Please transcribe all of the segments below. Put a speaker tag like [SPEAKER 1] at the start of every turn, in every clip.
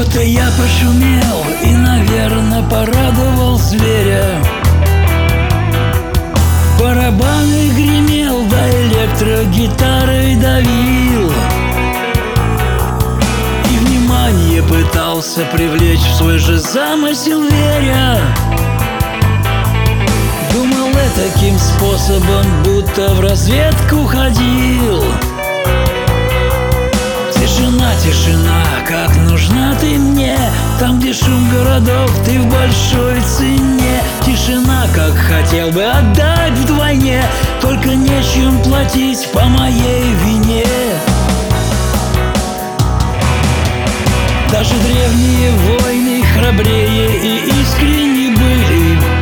[SPEAKER 1] Что-то я пошумел и, наверное, порадовал зверя. Барабаны гремел, да электрогитарой давил. И внимание пытался привлечь в свой же замысел веря Думал я таким способом, будто в разведку ходил Тишина, тишина, как нужна ты мне. Там, где шум городов, ты в большой цене. Тишина, как хотел бы отдать вдвойне. Только нечем платить по моей вине. Даже древние войны храбрее и искренне были.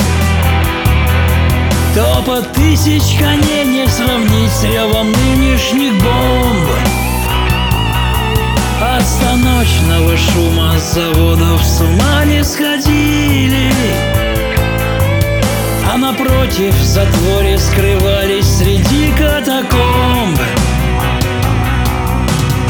[SPEAKER 1] Топот тысяч коней не сравнить с ревом нынешних станочного шума заводов с ума не сходили. А напротив в затворе скрывались среди катакомб.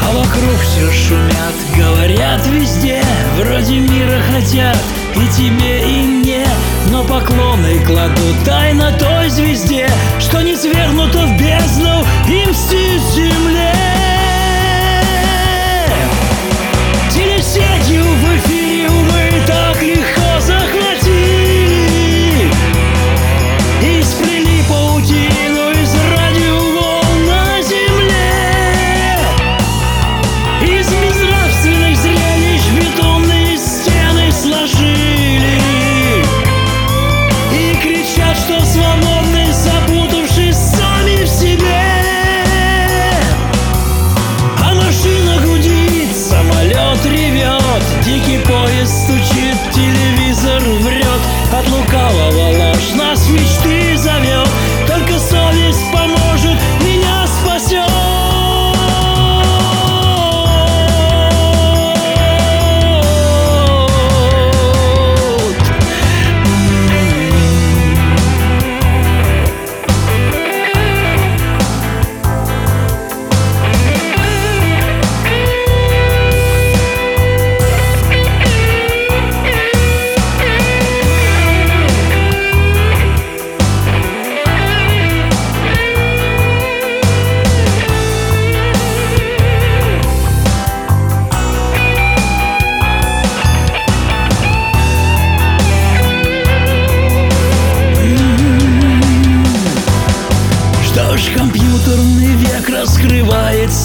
[SPEAKER 1] А вокруг все шумят, говорят везде. Вроде мира хотят и тебе, и мне. Но поклоны кладут тайно той звезде Что не свергнута в бездну и мстит земле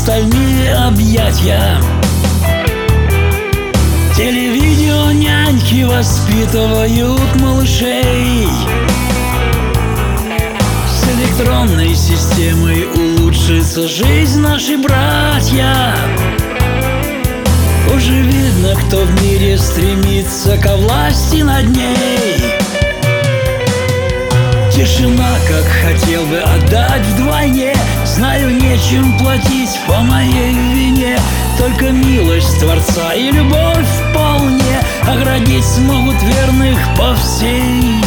[SPEAKER 1] стальные объятия Телевидео няньки воспитывают малышей. С электронной системой улучшится жизнь нашей братья. Уже видно, кто в мире стремится ко власти над ней Тишина, как хотел бы отдать вдвойне. Знаю, нечем платить по моей вине. Только милость Творца и любовь вполне. Оградить смогут верных по всей